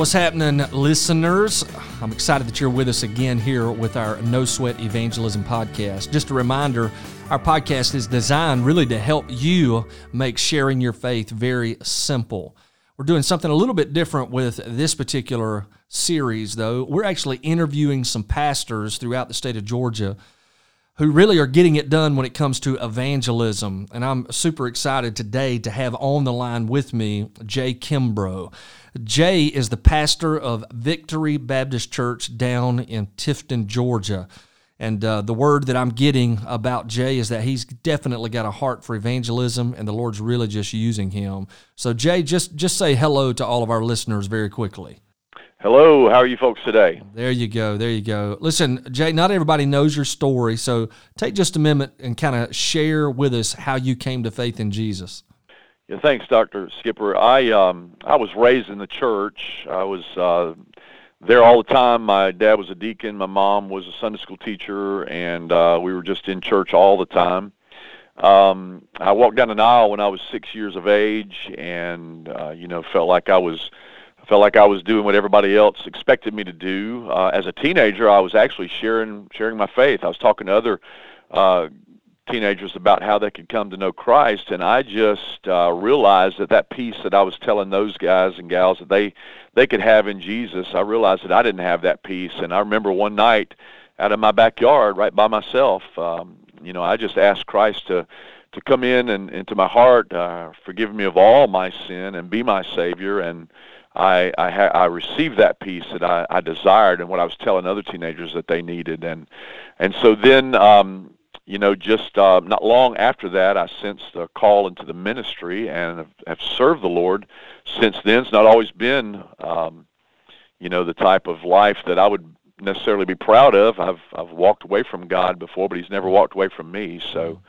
What's happening, listeners? I'm excited that you're with us again here with our No Sweat Evangelism podcast. Just a reminder our podcast is designed really to help you make sharing your faith very simple. We're doing something a little bit different with this particular series, though. We're actually interviewing some pastors throughout the state of Georgia who really are getting it done when it comes to evangelism. And I'm super excited today to have on the line with me Jay Kimbro. Jay is the pastor of Victory Baptist Church down in Tifton, Georgia. And uh, the word that I'm getting about Jay is that he's definitely got a heart for evangelism, and the Lord's really just using him. So, Jay, just just say hello to all of our listeners very quickly. Hello, how are you folks today? There you go. There you go. Listen, Jay, not everybody knows your story, so take just a minute and kind of share with us how you came to faith in Jesus. Yeah, thanks, Doctor Skipper. I um I was raised in the church. I was uh, there all the time. My dad was a deacon. My mom was a Sunday school teacher, and uh, we were just in church all the time. Um, I walked down an aisle when I was six years of age, and uh, you know felt like I was felt like I was doing what everybody else expected me to do. Uh, as a teenager, I was actually sharing sharing my faith. I was talking to other uh, teenagers about how they could come to know Christ, and I just uh, realized that that peace that I was telling those guys and gals that they they could have in Jesus, I realized that I didn't have that peace. And I remember one night out in my backyard, right by myself, um, you know, I just asked Christ to to come in and into my heart, uh, forgive me of all my sin, and be my Savior and I I, ha- I received that peace that I, I desired and what I was telling other teenagers that they needed and and so then um, you know just uh, not long after that I sensed a call into the ministry and have, have served the Lord since then. It's not always been um, you know the type of life that I would necessarily be proud of. I've I've walked away from God before, but He's never walked away from me. So,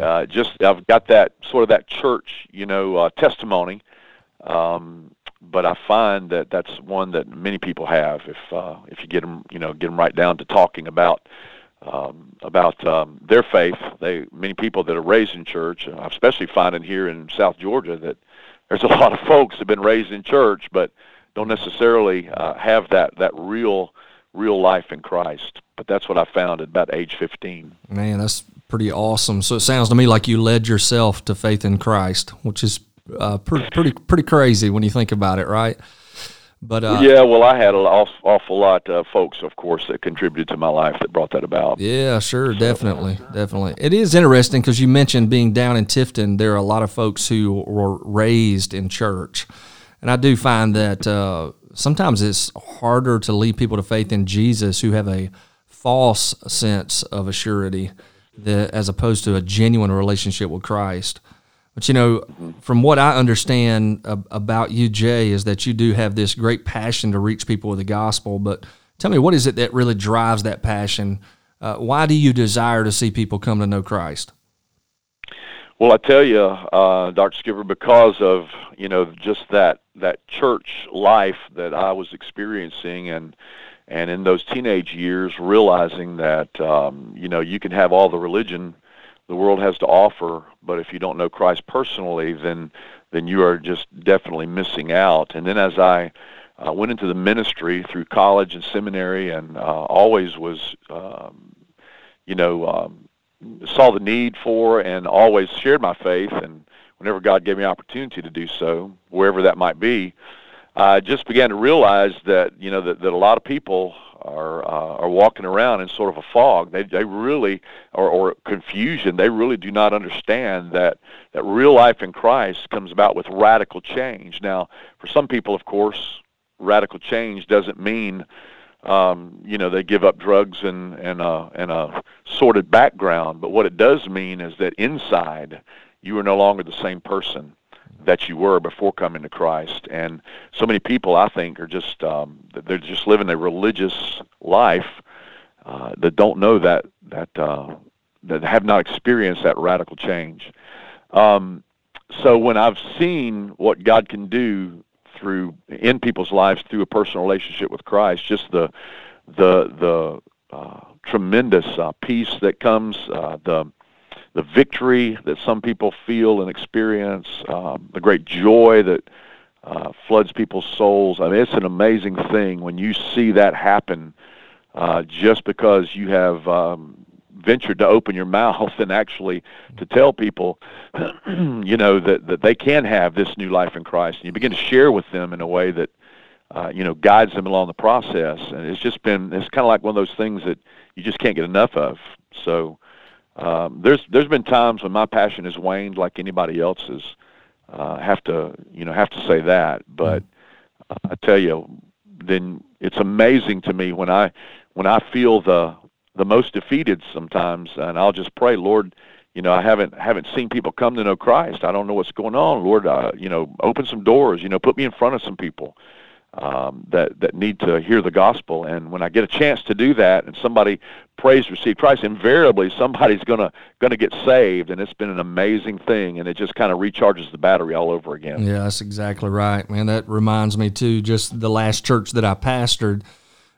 uh, just I've got that sort of that church, you know, uh, testimony, um, but I find that that's one that many people have. If uh, if you get them, you know, get them right down to talking about um, about um, their faith, they many people that are raised in church, uh, especially finding here in South Georgia that there's a lot of folks that have been raised in church, but don't necessarily uh, have that that real real life in Christ. But that's what I found at about age 15. Man, that's pretty awesome. So it sounds to me like you led yourself to faith in Christ, which is uh, pretty pretty pretty crazy when you think about it, right? But uh, yeah, well, I had an awful, awful lot of folks, of course, that contributed to my life that brought that about. Yeah, sure, so, definitely, definitely. It is interesting because you mentioned being down in Tifton. There are a lot of folks who were raised in church, and I do find that uh, sometimes it's harder to lead people to faith in Jesus who have a false sense of assurity, that, as opposed to a genuine relationship with Christ. But you know, from what I understand about you, Jay, is that you do have this great passion to reach people with the gospel. But tell me, what is it that really drives that passion? Uh, why do you desire to see people come to know Christ? Well, I tell you, uh, Dr. Skipper, because of you know just that that church life that I was experiencing, and and in those teenage years, realizing that um, you know you can have all the religion the world has to offer, but if you don't know Christ personally, then then you are just definitely missing out. And then as I uh, went into the ministry through college and seminary, and uh, always was, um, you know, um, saw the need for and always shared my faith. And whenever God gave me opportunity to do so, wherever that might be, I just began to realize that you know that, that a lot of people are uh, are walking around in sort of a fog. They they really or, or confusion. They really do not understand that that real life in Christ comes about with radical change. Now, for some people, of course, radical change doesn't mean um, you know they give up drugs and and a and a sordid background. But what it does mean is that inside you are no longer the same person that you were before coming to Christ. And so many people, I think, are just um, they're just living a religious life uh, that don't know that that uh, that have not experienced that radical change. Um, so when I've seen what God can do through in people's lives through a personal relationship with Christ, just the the the uh, tremendous uh, peace that comes, uh, the the victory that some people feel and experience, um, the great joy that uh, floods people's souls. I mean, it's an amazing thing when you see that happen. Uh, just because you have um, ventured to open your mouth and actually to tell people, you know, that that they can have this new life in Christ, and you begin to share with them in a way that, uh, you know, guides them along the process. And it's just been it's kind of like one of those things that you just can't get enough of. So. Um, there's there's been times when my passion has waned, like anybody else's, uh, have to you know have to say that. But uh, I tell you, then it's amazing to me when I when I feel the the most defeated sometimes, and I'll just pray, Lord. You know, I haven't haven't seen people come to know Christ. I don't know what's going on. Lord, uh, you know, open some doors. You know, put me in front of some people um, that that need to hear the gospel. And when I get a chance to do that, and somebody prays receive Christ, invariably somebody's gonna gonna get saved, and it's been an amazing thing. And it just kind of recharges the battery all over again. Yeah, that's exactly right, man. That reminds me too. Just the last church that I pastored.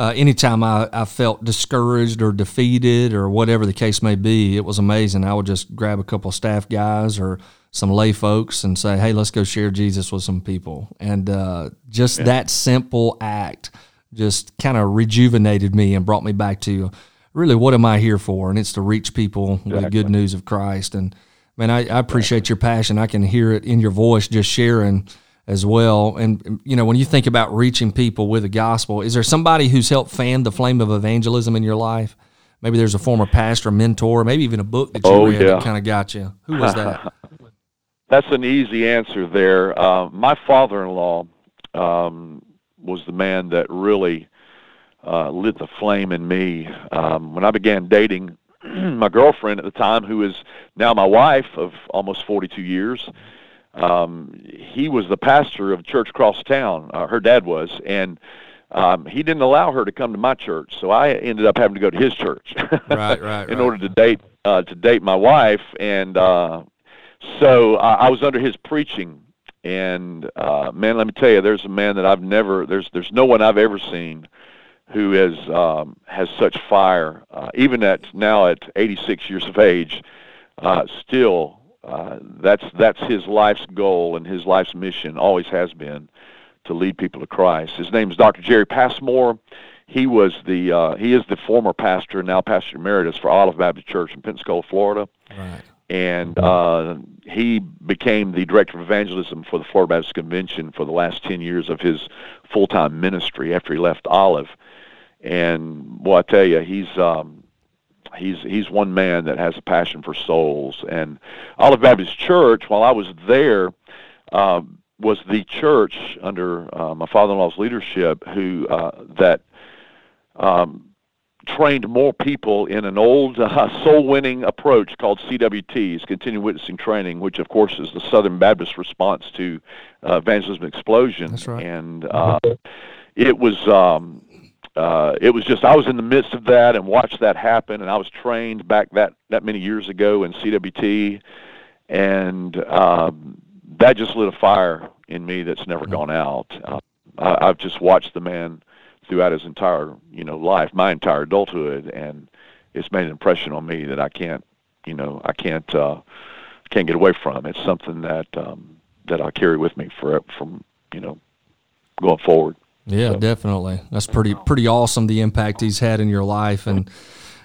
Uh, anytime I, I felt discouraged or defeated or whatever the case may be, it was amazing. I would just grab a couple of staff guys or some lay folks and say, "Hey, let's go share Jesus with some people." And uh, just yeah. that simple act just kind of rejuvenated me and brought me back to really what am I here for? And it's to reach people exactly. with the good news of Christ. And man, I, I appreciate your passion. I can hear it in your voice, just sharing as well. And you know, when you think about reaching people with the gospel, is there somebody who's helped fan the flame of evangelism in your life? Maybe there's a former pastor, mentor, maybe even a book that you oh, read yeah. that kind of got you. Who was that? That's an easy answer there. Uh, my father-in-law um, was the man that really uh, lit the flame in me um, when I began dating my girlfriend at the time, who is now my wife of almost 42 years. Um, he was the pastor of church across town. Uh, her dad was, and um, he didn't allow her to come to my church, so I ended up having to go to his church. right, right, in right. order to date uh, to date my wife, and uh, so uh, I was under his preaching, and uh, man, let me tell you, there's a man that I've never there's there's no one I've ever seen who has um, has such fire, uh, even at now at 86 years of age, uh, still uh, that's that's his life's goal and his life's mission always has been to lead people to Christ. His name is Dr. Jerry Passmore. He was the uh, he is the former pastor now pastor emeritus for Olive Baptist Church in Pensacola, Florida. Right and uh, he became the director of evangelism for the Florida Baptist Convention for the last 10 years of his full-time ministry after he left Olive. And well, I tell you, he's um, he's he's one man that has a passion for souls. And Olive Baptist Church, while I was there, um, was the church under uh, my father-in-law's leadership who uh, that um, trained more people in an old uh, soul-winning approach called CWTs, Continued Witnessing Training, which of course is the Southern Baptist response to uh, evangelism explosion. That's right. And uh, it was um, uh, it was just I was in the midst of that and watched that happen, and I was trained back that that many years ago in CWT, and um, that just lit a fire in me that's never gone out. Uh, I, I've just watched the man throughout his entire you know life, my entire adulthood, and it's made an impression on me that I can't you know I can't uh, can't get away from. It's something that um, that I carry with me for from you know going forward. Yeah, so. definitely. That's pretty pretty awesome. The impact he's had in your life, and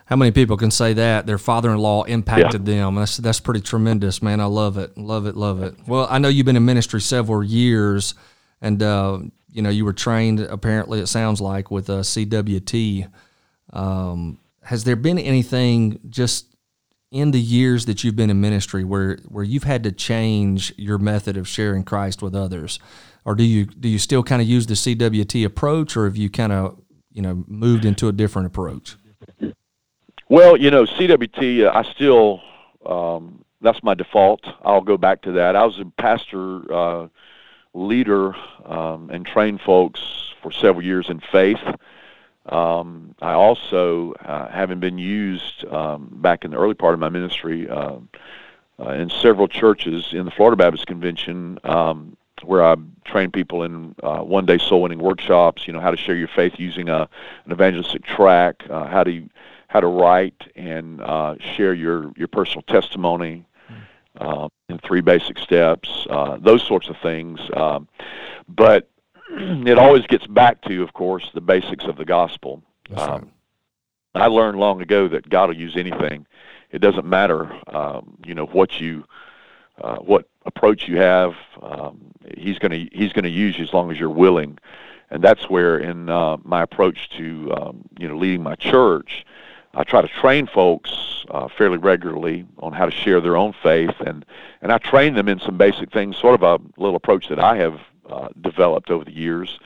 how many people can say that their father-in-law impacted yeah. them? That's that's pretty tremendous, man. I love it, love it, love it. Well, I know you've been in ministry several years, and uh, you know, you were trained apparently. It sounds like with a CWT. Um, has there been anything just in the years that you've been in ministry where where you've had to change your method of sharing Christ with others, or do you do you still kind of use the CWT approach, or have you kind of you know moved into a different approach? Well, you know, CWT, uh, I still um, that's my default. I'll go back to that. I was a pastor. Uh, leader um, and trained folks for several years in faith. Um, I also, uh, having been used um, back in the early part of my ministry uh, uh, in several churches in the Florida Baptist Convention, um, where I train people in uh, one-day soul winning workshops. You know how to share your faith using a, an evangelistic tract, uh, how to how to write and uh, share your your personal testimony. uh, in three basic steps, uh, those sorts of things. Um, but it always gets back to, of course, the basics of the gospel. Um, I learned long ago that God will use anything. It doesn't matter, um, you know, what you, uh, what approach you have. Um, he's going to He's going to use you as long as you're willing, and that's where in uh, my approach to, um, you know, leading my church, I try to train folks uh, fairly regularly on how to share their own faith, and and I train them in some basic things, sort of a little approach that I have uh, developed over the years.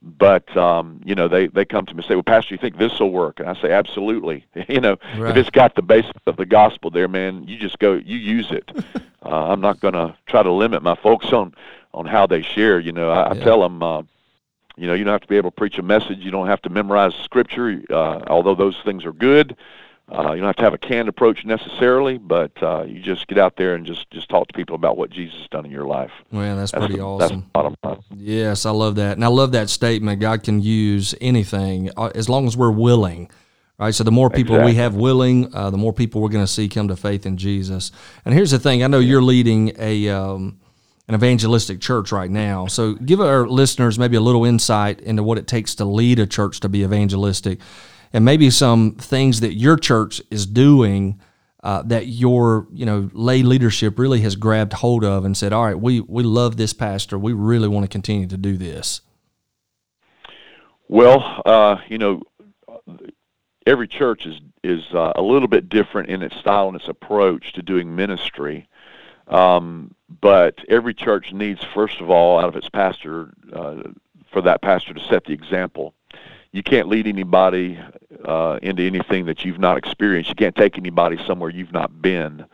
But um, you know, they they come to me and say, "Well, Pastor, you think this will work?" And I say, "Absolutely." you know, right. if it's got the basics of the gospel there, man, you just go, you use it. uh, I'm not going to try to limit my folks on on how they share. You know, I, yeah. I tell them. Uh, you know, you don't have to be able to preach a message. You don't have to memorize scripture, uh, although those things are good. Uh, you don't have to have a canned approach necessarily, but uh, you just get out there and just just talk to people about what Jesus has done in your life. Well, that's, that's pretty the, awesome. That's yes, I love that, and I love that statement. God can use anything uh, as long as we're willing. Right, so the more people exactly. we have willing, uh, the more people we're going to see come to faith in Jesus. And here's the thing: I know you're leading a um, an evangelistic church right now. So give our listeners maybe a little insight into what it takes to lead a church to be evangelistic and maybe some things that your church is doing uh, that your you know lay leadership really has grabbed hold of and said, all right, we we love this pastor. We really want to continue to do this. Well, uh, you know, every church is is uh, a little bit different in its style and its approach to doing ministry. Um, but every church needs, first of all, out of its pastor, uh, for that pastor to set the example you can't lead anybody uh, into anything that you've not experienced. You can't take anybody somewhere you've not been.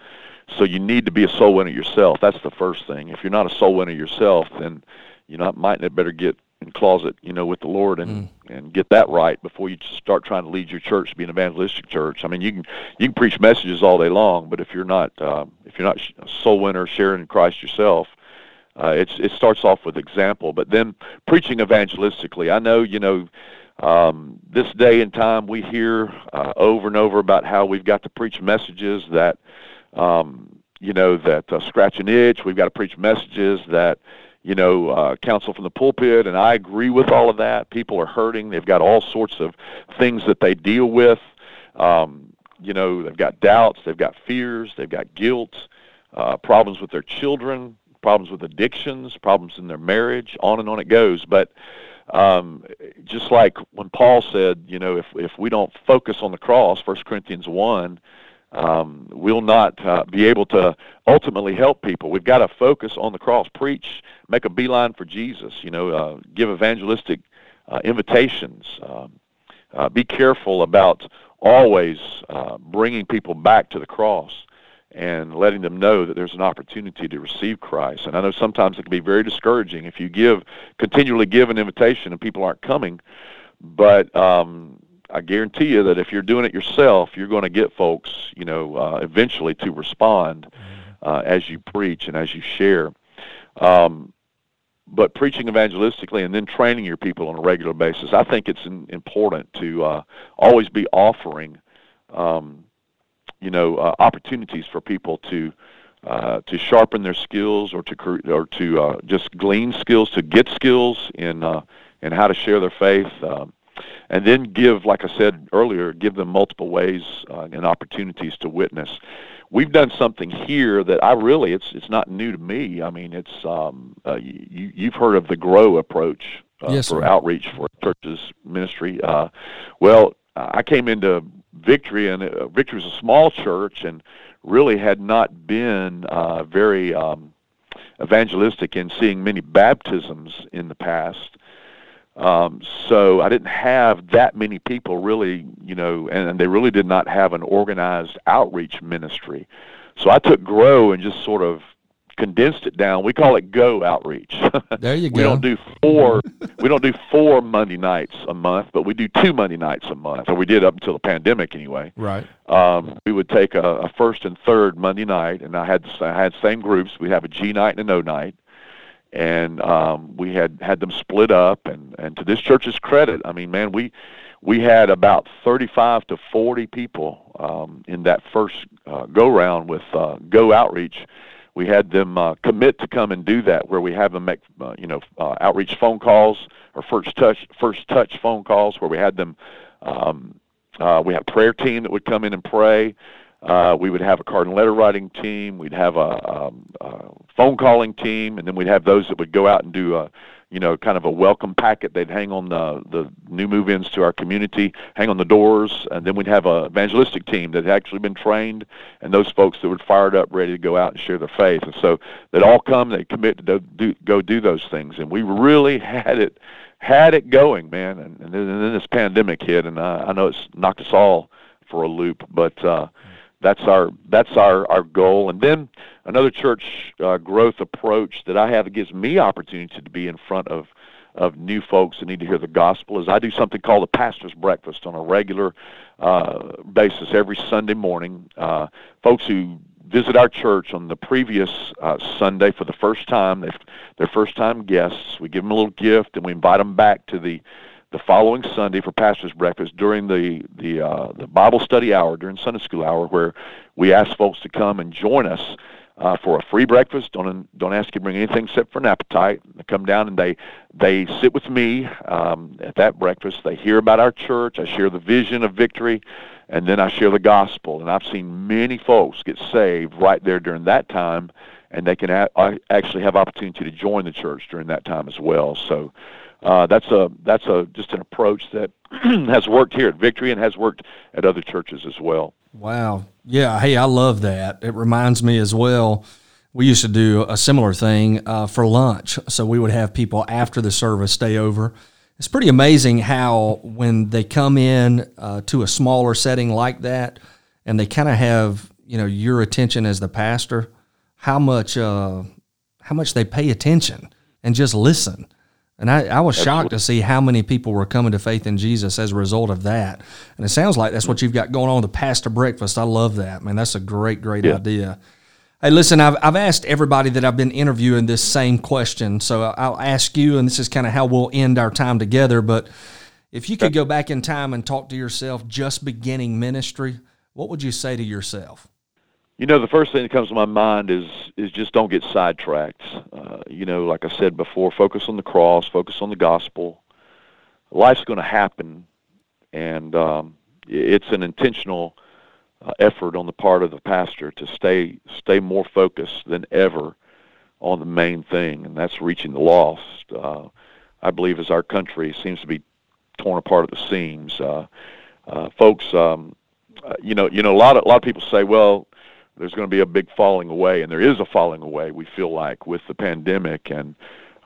So you need to be a soul winner yourself. That's the first thing. If you're not a soul winner yourself, then you know might not better get in closet, you know, with the Lord and mm. and get that right before you start trying to lead your church to be an evangelistic church. I mean, you can you can preach messages all day long, but if you're not uh, if you're not a soul winner, sharing Christ yourself, uh, it's it starts off with example, but then preaching evangelistically. I know you know um, this day and time, we hear uh, over and over about how we've got to preach messages that, um, you know, that uh, scratch an itch. We've got to preach messages that, you know, uh, counsel from the pulpit. And I agree with all of that. People are hurting. They've got all sorts of things that they deal with. Um, you know, they've got doubts. They've got fears. They've got guilt. Uh, problems with their children. Problems with addictions. Problems in their marriage. On and on it goes. But um, just like when Paul said, you know, if if we don't focus on the cross, First Corinthians one, um, we'll not uh, be able to ultimately help people. We've got to focus on the cross, preach, make a beeline for Jesus. You know, uh, give evangelistic uh, invitations. Um, uh, be careful about always uh, bringing people back to the cross and letting them know that there's an opportunity to receive Christ. And I know sometimes it can be very discouraging if you give continually give an invitation and people aren't coming. But um, I guarantee you that if you're doing it yourself, you're going to get folks, you know, uh, eventually to respond mm-hmm. uh, as you preach and as you share. Um, but preaching evangelistically and then training your people on a regular basis, I think it's important to uh, always be offering um, you know uh, opportunities for people to uh, to sharpen their skills or to or to uh, just glean skills to get skills in uh, in how to share their faith um, and then give like I said earlier give them multiple ways uh, and opportunities to witness. We've done something here that I really it's it's not new to me. I mean it's um, uh, you you've heard of the grow approach uh, yes, for sir. outreach for churches ministry. Uh, well I came into Victory, and uh, Victory was a small church and really had not been uh, very um, evangelistic in seeing many baptisms in the past. Um, so I didn't have that many people really, you know, and, and they really did not have an organized outreach ministry. So I took Grow and just sort of condensed it down. We call it Go Outreach. There you go. we don't do four. we don't do four Monday nights a month, but we do two Monday nights a month, or we did up until the pandemic anyway. Right. Um, we would take a, a first and third Monday night, and I had I had same groups. We have a G night and a No night, and um, we had had them split up. And and to this church's credit, I mean, man, we we had about 35 to 40 people um, in that first uh, go round with uh, Go Outreach we had them uh, commit to come and do that, where we have them make uh, you know uh, outreach phone calls or first touch first touch phone calls, where we had them. Um, uh, we had a prayer team that would come in and pray. Uh, we would have a card and letter writing team. We'd have a, um, a phone calling team, and then we'd have those that would go out and do a, you know, kind of a welcome packet. They'd hang on the the new move-ins to our community, hang on the doors, and then we'd have a evangelistic team that had actually been trained, and those folks that were fired up, ready to go out and share their faith. And so they'd all come, they'd commit to do, go do those things, and we really had it had it going, man. And, and, then, and then this pandemic hit, and uh, I know it's knocked us all for a loop, but. uh that's our that's our our goal and then another church uh, growth approach that I have gives me opportunity to be in front of of new folks that need to hear the gospel is I do something called the pastor's breakfast on a regular uh, basis every Sunday morning. Uh, folks who visit our church on the previous uh, Sunday for the first time, they they're first time guests. We give them a little gift and we invite them back to the the following Sunday for pastors' breakfast during the the uh, the Bible study hour during Sunday school hour, where we ask folks to come and join us uh, for a free breakfast. Don't don't ask you to bring anything except for an appetite. They come down and they they sit with me um, at that breakfast. They hear about our church. I share the vision of victory, and then I share the gospel. And I've seen many folks get saved right there during that time, and they can a- actually have opportunity to join the church during that time as well. So uh, that's a that's a just an approach that has worked here at Victory and has worked at other churches as well. Wow, yeah, hey, I love that. It reminds me as well. We used to do a similar thing uh, for lunch, so we would have people after the service stay over. It's pretty amazing how when they come in uh, to a smaller setting like that, and they kind of have you know your attention as the pastor, how much uh, how much they pay attention and just listen and I, I was shocked to see how many people were coming to faith in Jesus as a result of that. And it sounds like that's what you've got going on with the pastor breakfast. I love that, man. That's a great, great yeah. idea. Hey, listen, I've, I've asked everybody that I've been interviewing this same question. So I'll ask you, and this is kind of how we'll end our time together. But if you could go back in time and talk to yourself just beginning ministry, what would you say to yourself? You know, the first thing that comes to my mind is is just don't get sidetracked. Uh, you know, like I said before, focus on the cross, focus on the gospel. Life's going to happen, and um, it's an intentional uh, effort on the part of the pastor to stay stay more focused than ever on the main thing, and that's reaching the lost. Uh, I believe as our country seems to be torn apart at the seams, uh, uh, folks. Um, uh, you know, you know, a lot of a lot of people say, well there's going to be a big falling away, and there is a falling away. We feel like with the pandemic and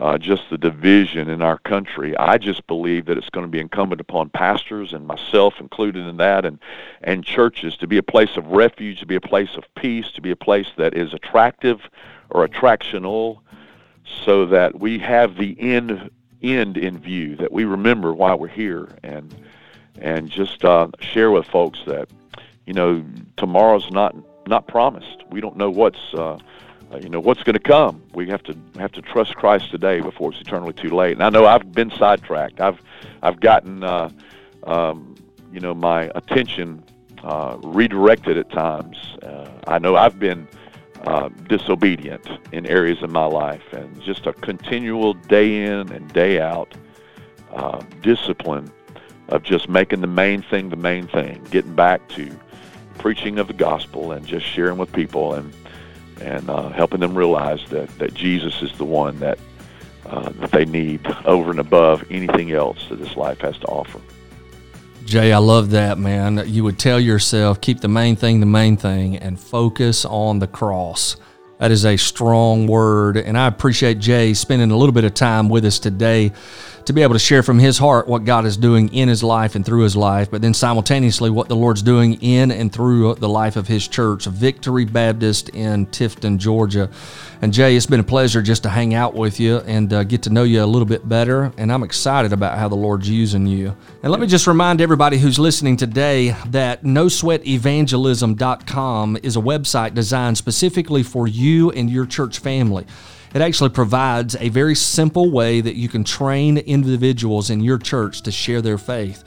uh, just the division in our country. I just believe that it's going to be incumbent upon pastors and myself included in that, and and churches to be a place of refuge, to be a place of peace, to be a place that is attractive or attractional, so that we have the end end in view, that we remember why we're here, and and just uh, share with folks that you know tomorrow's not not promised. We don't know what's uh, uh you know what's going to come. We have to have to trust Christ today before it's eternally too late. And I know I've been sidetracked. I've I've gotten uh, um, you know my attention uh, redirected at times. Uh, I know I've been uh, disobedient in areas of my life, and just a continual day in and day out uh, discipline of just making the main thing the main thing, getting back to preaching of the gospel and just sharing with people and and uh, helping them realize that, that Jesus is the one that uh, that they need over and above anything else that this life has to offer. Jay, I love that, man. You would tell yourself, keep the main thing the main thing and focus on the cross. That is a strong word. And I appreciate Jay spending a little bit of time with us today to be able to share from his heart what God is doing in his life and through his life, but then simultaneously what the Lord's doing in and through the life of his church, Victory Baptist in Tifton, Georgia. And Jay, it's been a pleasure just to hang out with you and uh, get to know you a little bit better. And I'm excited about how the Lord's using you. And let me just remind everybody who's listening today that NoSweatEvangelism.com is a website designed specifically for you and your church family. It actually provides a very simple way that you can train individuals in your church to share their faith.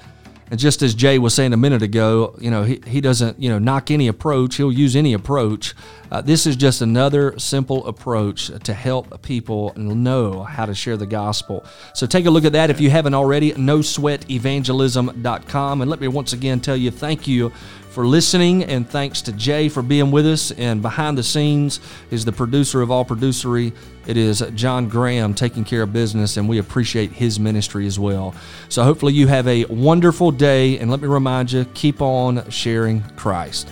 And just as Jay was saying a minute ago, you know, he, he doesn't, you know, knock any approach. He'll use any approach. Uh, this is just another simple approach to help people know how to share the gospel. So take a look at that if you haven't already, nosweatevangelism.com. And let me once again tell you thank you for listening, and thanks to Jay for being with us. And behind the scenes is the producer of All Producery. It is John Graham taking care of business, and we appreciate his ministry as well. So hopefully you have a wonderful day, and let me remind you keep on sharing Christ.